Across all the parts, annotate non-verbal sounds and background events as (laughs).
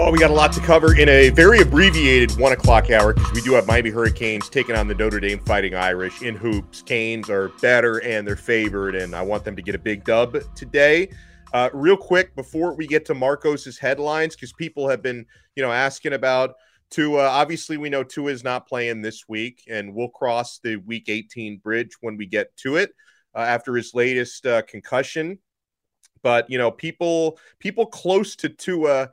Oh, we got a lot to cover in a very abbreviated one o'clock hour because we do have Miami Hurricanes taking on the Notre Dame Fighting Irish in hoops. Canes are better and they're favored, and I want them to get a big dub today. Uh, real quick before we get to Marcos's headlines, because people have been, you know, asking about Tua. Obviously, we know Tua is not playing this week, and we'll cross the Week 18 bridge when we get to it uh, after his latest uh, concussion. But you know, people people close to Tua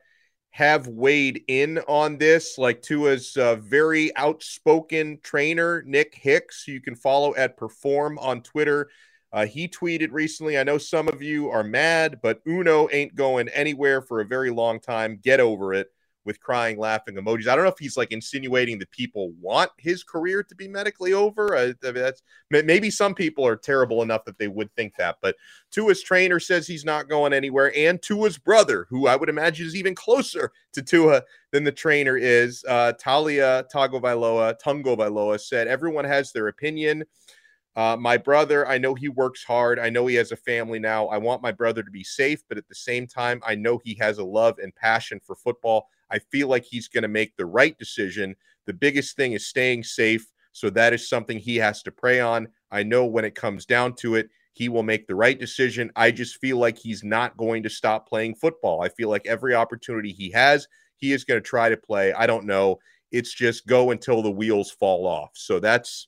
have weighed in on this, like Tua's uh, very outspoken trainer, Nick Hicks, you can follow at Perform on Twitter. Uh, he tweeted recently, I know some of you are mad, but Uno ain't going anywhere for a very long time. Get over it with crying, laughing emojis. I don't know if he's like insinuating that people want his career to be medically over. Uh, that's maybe some people are terrible enough that they would think that. But Tua's trainer says he's not going anywhere, and Tua's brother, who I would imagine is even closer to Tua than the trainer is, uh, Taulia Tagovailoa, Tagovailoa said everyone has their opinion. Uh, my brother, I know he works hard. I know he has a family now. I want my brother to be safe, but at the same time, I know he has a love and passion for football. I feel like he's going to make the right decision. The biggest thing is staying safe. So that is something he has to pray on. I know when it comes down to it, he will make the right decision. I just feel like he's not going to stop playing football. I feel like every opportunity he has, he is going to try to play. I don't know. It's just go until the wheels fall off. So that's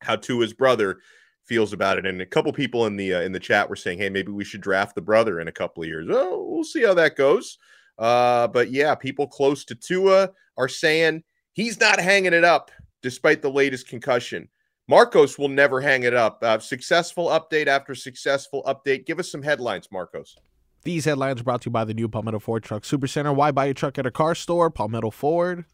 how to his brother feels about it. And a couple people in the uh, in the chat were saying, "Hey, maybe we should draft the brother in a couple of years." Oh, we'll see how that goes. Uh, but yeah, people close to Tua are saying he's not hanging it up despite the latest concussion. Marcos will never hang it up. Uh, successful update after successful update. Give us some headlines, Marcos. These headlines are brought to you by the new Palmetto Ford Truck Supercenter. Why buy a truck at a car store? Palmetto Ford.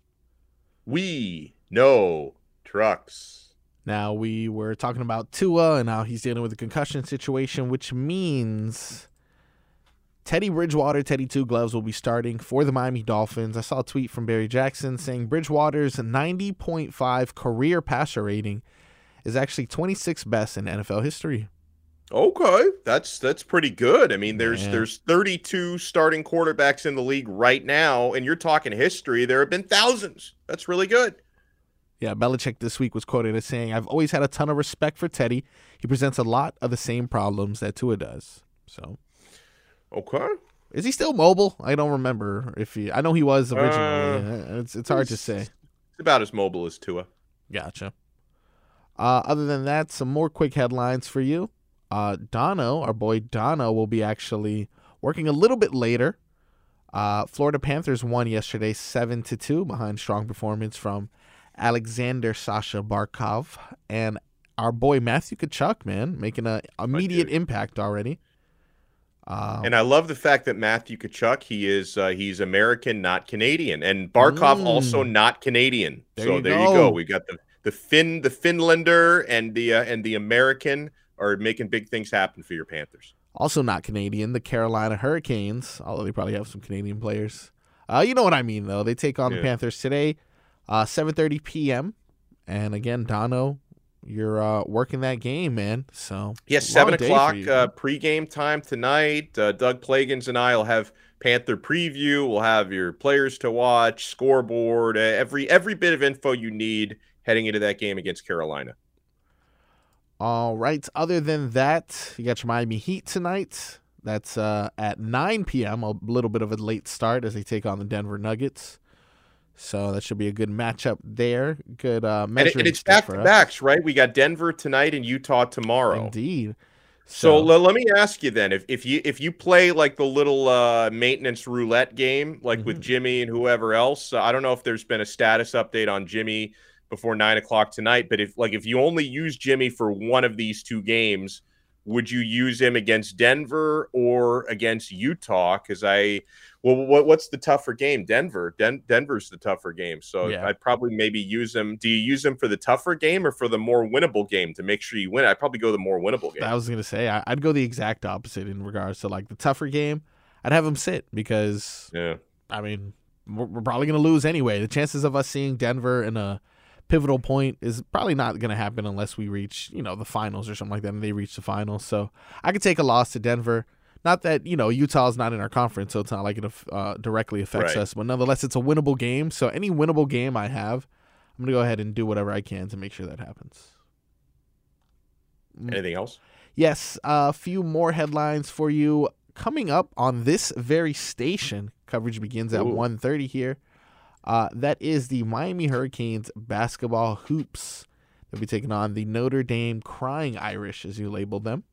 We know trucks. Now, we were talking about Tua and how he's dealing with a concussion situation, which means Teddy Bridgewater, Teddy Two Gloves will be starting for the Miami Dolphins. I saw a tweet from Barry Jackson saying Bridgewater's 90.5 career passer rating is actually 26th best in NFL history. Okay, that's that's pretty good. I mean, there's there's 32 starting quarterbacks in the league right now, and you're talking history. There have been thousands. That's really good. Yeah, Belichick this week was quoted as saying, "I've always had a ton of respect for Teddy. He presents a lot of the same problems that Tua does." So Okay. Is he still mobile? I don't remember if he. I know he was originally. Uh, it's it's hard to say. It's about as mobile as Tua. Gotcha. Uh, other than that, some more quick headlines for you. Uh, Dono, our boy Dono, will be actually working a little bit later. Uh, Florida Panthers won yesterday, seven to two, behind strong performance from Alexander Sasha Barkov and our boy Matthew Tkachuk, man, making an immediate impact already. Um, and I love the fact that Matthew Tkachuk, he is uh, he's American, not Canadian, and Barkov mm, also not Canadian. There so you there go. you go. We got the the Finn, the Finlander, and the uh, and the American are making big things happen for your Panthers. Also not Canadian, the Carolina Hurricanes, although they probably have some Canadian players. Uh, you know what I mean, though. They take on Yeah. the Panthers today, uh, 7.30 p.m. And again, Dono, you're uh, working that game, man. So Yes, long seven o'clock you, uh, pregame time tonight. Uh, Doug Plagens and I will have Panther preview. We'll have your players to watch, scoreboard, uh, every every bit of info you need heading into that game against Carolina. All right. Other than that, you got your Miami Heat tonight. That's uh, at 9 p.m. A little bit of a late start as they take on the Denver Nuggets. So that should be a good matchup there. Good uh, And, it- and it's back to backs, right? We got Denver tonight and Utah tomorrow. Indeed. So, le- let me ask you then, if, if you if you play like the little uh, maintenance roulette game, like with Mhm. Jimmy and whoever else, uh, I don't know if there's been a status update on Jimmy before nine o'clock tonight. But if like if you only use Jimmy for one of these two games, would you use him against Denver or against Utah? Because I, well, what, what's the tougher game? Denver. Den- Denver's the tougher game. So yeah. I'd probably maybe use him. Do you use him for the tougher game or for the more winnable game to make sure you win? I'd probably go the more winnable game. I was gonna say I, would go the exact opposite in regards to like the tougher game. I'd have him sit because yeah, I mean we're, we're probably gonna lose anyway. The chances of us seeing Denver in a pivotal point is probably not going to happen unless we reach, you know, the finals or something like that and they reach the finals. So I could take a loss to Denver. Not that, you know, Utah is not in our conference, so it's not like it uh, directly affects right. us, but nonetheless, it's a winnable game. So any winnable game I have, I'm going to go ahead and do whatever I can to make sure that happens. Mm. Anything else? Yes, a uh, few more headlines for you coming up on this very station. Coverage begins at 1:30 here. Uh, that is the Miami Hurricanes basketball hoops. They'll be taking on the Notre Dame Crying Irish, as you labeled them.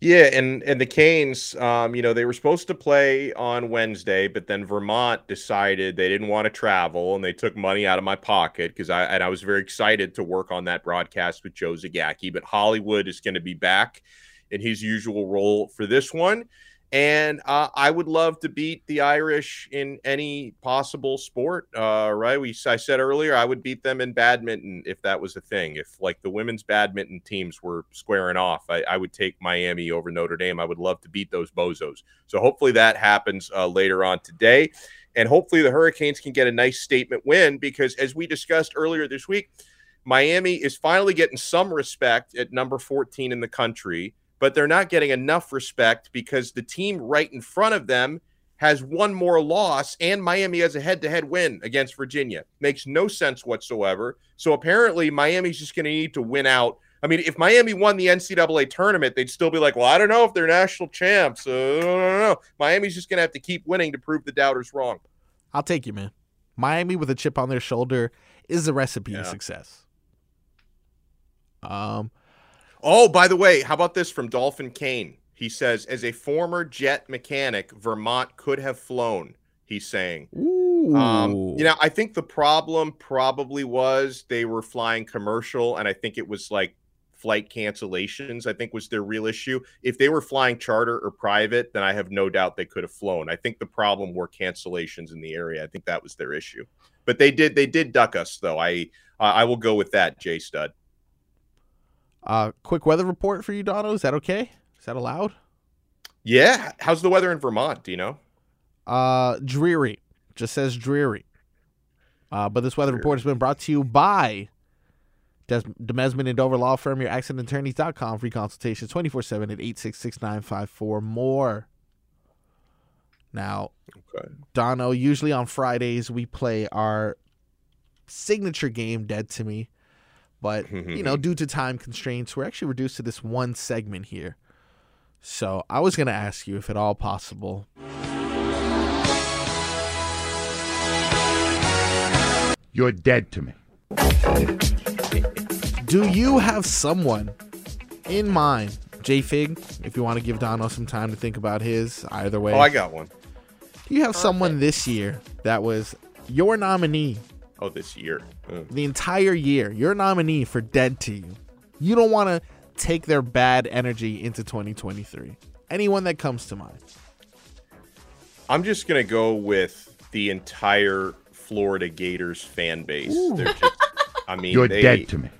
Yeah, and and the Canes, um, you know, they were supposed to play on Wednesday, but then Vermont decided they didn't want to travel, and they took money out of my pocket because I and I was very excited to work on that broadcast with Joe Zagacki. But Hollywood is going to be back in his usual role for this one. And uh, I would love to beat the Irish in any possible sport. Uh, right? We I said earlier I would beat them in badminton if that was a thing. If like the women's badminton teams were squaring off, I, I would take Miami over Notre Dame. I would love to beat those bozos. So hopefully that happens uh, later on today, and hopefully the Hurricanes can get a nice statement win because as we discussed earlier this week, Miami is finally getting some respect at number 14 in the country but they're not getting enough respect because the team right in front of them has one more loss and Miami has a head to head win against Virginia. Makes no sense whatsoever. So apparently, Miami's just going to need to win out. I mean, if Miami won the NCAA tournament, they'd still be like, well, I don't know if they're national champs. Uh, no, no, no. Miami's just going to have to keep winning to prove the doubters wrong. I'll take you, man. Miami with a chip on their shoulder is a recipe yeah. of success. Um, Oh, by the way, how about this from Dolphin Kane? He says, as a former jet mechanic, Vermont could have flown. He's saying, um, you know, I think the problem probably was they were flying commercial, and I think it was like flight cancellations. I think was their real issue. If they were flying charter or private, then I have no doubt they could have flown. I think the problem were cancellations in the area. I think that was their issue. But they did they did duck us though. I I will go with that, J Stud. Uh, quick weather report for you, Dono. Is that okay? Is that allowed? Yeah. How's the weather in Vermont? Do you know? Uh, dreary. Just says dreary. Uh, but this weather dreary. report has been brought to you by Des- Demesman and Dover Law Firm, your accidentattorneys.com. Free consultations 24 7 at 866 954 more. Now, okay. Dono, usually on Fridays, we play our signature game, Dead to Me. But, you know, mm-hmm. due to time constraints, we're actually reduced to this one segment here. So I was going to ask you if at all possible. You're dead to me. Do you have someone in mind? J Fig, if you want to give Dono some time to think about his, either way. Oh, I got one. Do you have Perfect. someone this year that was your nominee Oh, this year. Mm. The entire year. You're a nominee for Dead to You. You don't want to take their bad energy into 2023. Anyone that comes to mind. I'm just going to go with the entire Florida Gators fan base. Ooh. They're just, I mean, you're they, dead to me.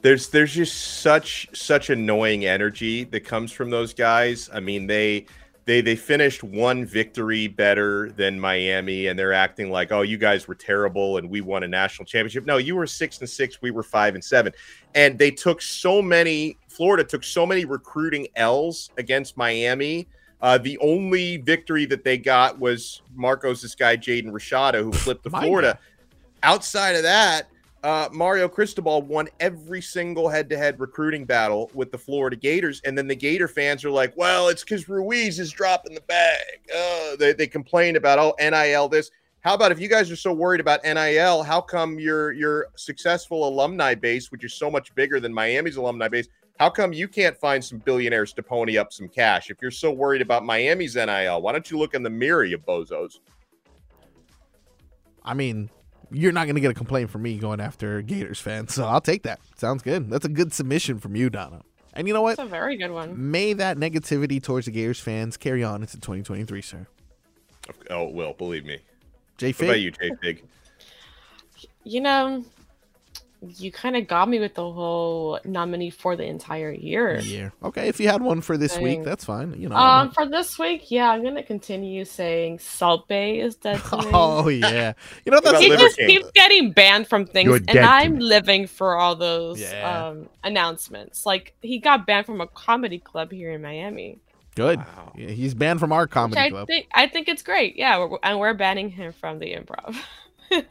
There's there's just such such annoying energy that comes from those guys. I mean, they they they finished one victory better than Miami, and they're acting like, oh, you guys were terrible and we won a national championship. No, you were six and six, we were five and seven, and they took so many. Florida took so many recruiting L's against Miami. Uh, the only victory that they got was Marcos, this guy Jaden Rashada, who flipped to Florida. Outside of that, uh, Mario Cristobal won every single head-to-head recruiting battle with the Florida Gators, and then the Gator fans are like, "Well, it's because Ruiz is dropping the bag." Uh, they they complain about oh NIL this. How about if you guys are so worried about NIL, how come your your successful alumni base, which is so much bigger than Miami's alumni base, how come you can't find some billionaires to pony up some cash? If you're so worried about Miami's NIL, why don't you look in the mirror, you bozos? I mean, you're not gonna get a complaint from me going after Gators fans. So I'll take that. Sounds good. That's a good submission from you, Dono. And you know what? That's a very good one. May that negativity towards the Gators fans carry on into 2023, sir. Oh, it will believe me. Jay What about you, Jay Fig? You know, you kind of got me with the whole nominee for the entire year. yeah. Okay, if you had one for this week, that's fine. You know. Um, for this week, yeah, I'm gonna continue saying Salt Bae is (laughs) dead to me. oh yeah. You know about that's he just King? keeps getting banned from things, and I'm living for all those Yeah. um, announcements. Like he got banned from a comedy club here in Miami, good. Wow. Yeah, he's banned from our which comedy I club. think I think it's great. Yeah, we're, and we're banning him from the improv. (laughs)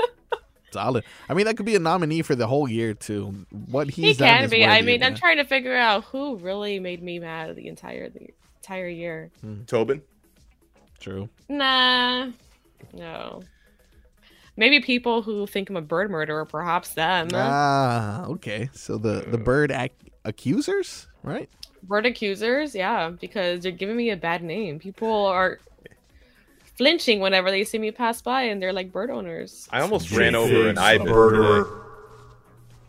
Solid. I mean, that could be a nominee for the whole year too. What he he's done can is be. I mean, of I'm trying to figure out who really made me mad the entire the entire year. Tobin? True. Nah, no. Maybe people who think I'm a bird murderer, perhaps them. Ah, okay. So the the bird ac- accusers, right? Bird accusers, yeah, because they're giving me a bad name. People are flinching whenever they see me pass by, and they're like bird owners. I almost Jay ran over an ibis. murderer.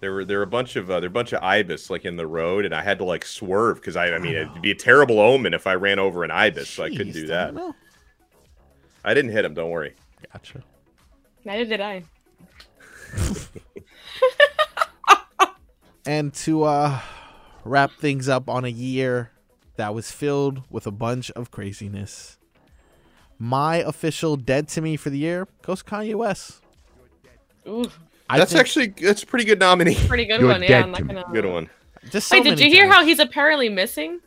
There were there were a bunch of uh, there were a bunch of ibis like in the road, and I had to like swerve because I I mean it'd be a terrible omen if I ran over an ibis, so I couldn't do that. know. I didn't hit him. Don't worry. Gotcha. Neither did I. (laughs) And to uh wrap things up on a year that was filled with a bunch of craziness. My official dead to me for the year goes Kanye West. Ooh, I that's think actually that's a pretty good nominee. pretty good You're one. Yeah, dead I'm not gonna. Good one. just so Wait, did you hear times. how he's apparently missing?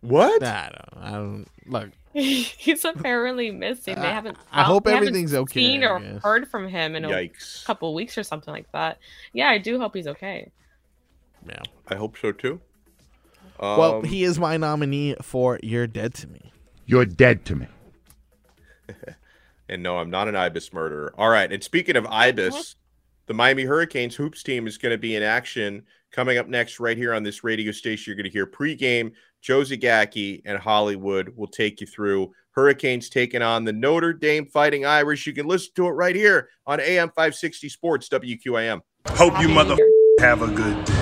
What? I don't. I don't. Look, (laughs) he's apparently missing. They haven't. I hope they haven't everything's okay, Seen I or guess. heard from him in a couple weeks or something like that. Yeah, I do hope he's okay. yeah. I hope so too. Um, Well, he is my nominee for "You're Dead to Me." You're dead to me. (laughs) And no, I'm not an ibis murderer. All right. And speaking of ibis, the Miami Hurricanes hoops team is going to be in action coming up next, right here on this radio station. You're going to hear pregame. Joe Zagacki and Hollywood will take you through Hurricanes taking on the Notre Dame Fighting Irish. You can listen to it right here on AM 560 Sports WQAM. Hope you mother have a good day.